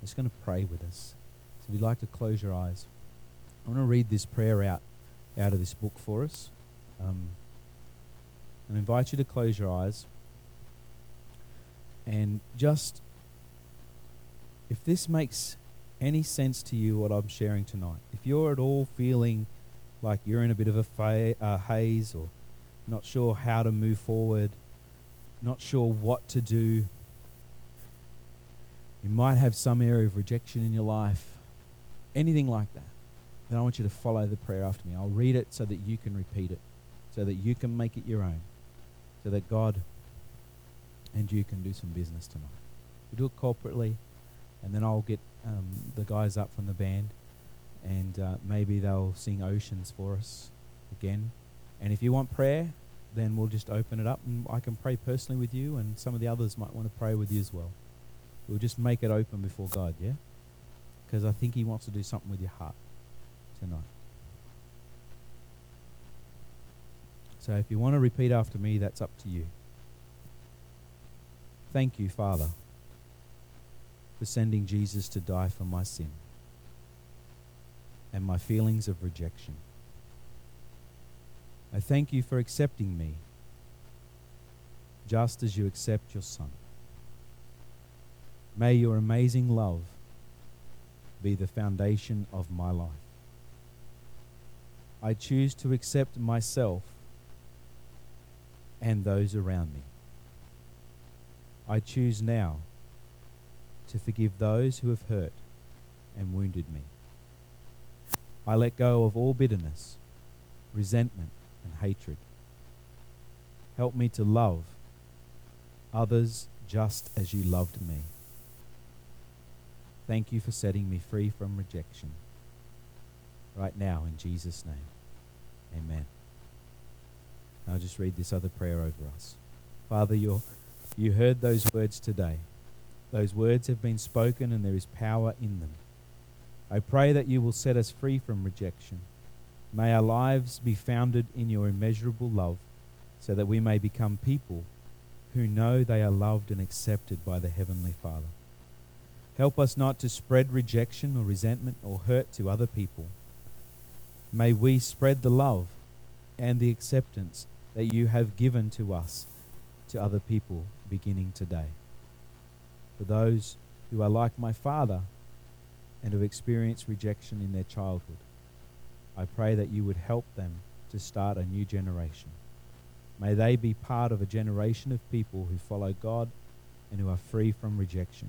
I'm just going to pray with us. So, if you'd like to close your eyes, I want to read this prayer out out of this book for us. Um, and invite you to close your eyes and just, if this makes any sense to you, what I'm sharing tonight, if you're at all feeling like you're in a bit of a fa- haze or not sure how to move forward, not sure what to do. You might have some area of rejection in your life, anything like that. Then I want you to follow the prayer after me. I'll read it so that you can repeat it, so that you can make it your own, so that God and you can do some business tonight. We'll do it corporately, and then I'll get um, the guys up from the band, and uh, maybe they'll sing Oceans for us again. And if you want prayer, then we'll just open it up and I can pray personally with you, and some of the others might want to pray with you as well. We'll just make it open before God, yeah? Because I think He wants to do something with your heart tonight. So if you want to repeat after me, that's up to you. Thank you, Father, for sending Jesus to die for my sin and my feelings of rejection. I thank you for accepting me just as you accept your Son. May your amazing love be the foundation of my life. I choose to accept myself and those around me. I choose now to forgive those who have hurt and wounded me. I let go of all bitterness, resentment, and hatred. Help me to love others just as you loved me. Thank you for setting me free from rejection. Right now, in Jesus' name. Amen. I'll just read this other prayer over us. Father, you you heard those words today. Those words have been spoken and there is power in them. I pray that you will set us free from rejection. May our lives be founded in your immeasurable love so that we may become people who know they are loved and accepted by the Heavenly Father. Help us not to spread rejection or resentment or hurt to other people. May we spread the love and the acceptance that you have given to us to other people beginning today. For those who are like my father and have experienced rejection in their childhood, I pray that you would help them to start a new generation. May they be part of a generation of people who follow God and who are free from rejection,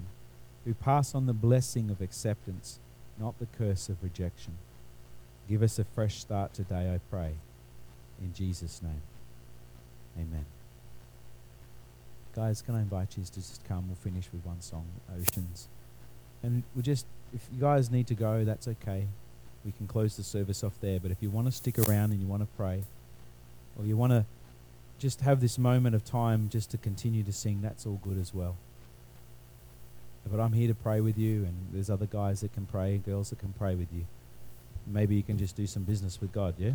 who pass on the blessing of acceptance, not the curse of rejection. Give us a fresh start today, I pray. In Jesus' name. Amen. Guys, can I invite you to just come? We'll finish with one song, Oceans. And we just, if you guys need to go, that's okay. We can close the service off there. But if you want to stick around and you want to pray, or you want to just have this moment of time just to continue to sing, that's all good as well. But I'm here to pray with you, and there's other guys that can pray, girls that can pray with you. Maybe you can just do some business with God, yeah?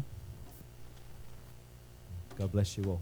God bless you all.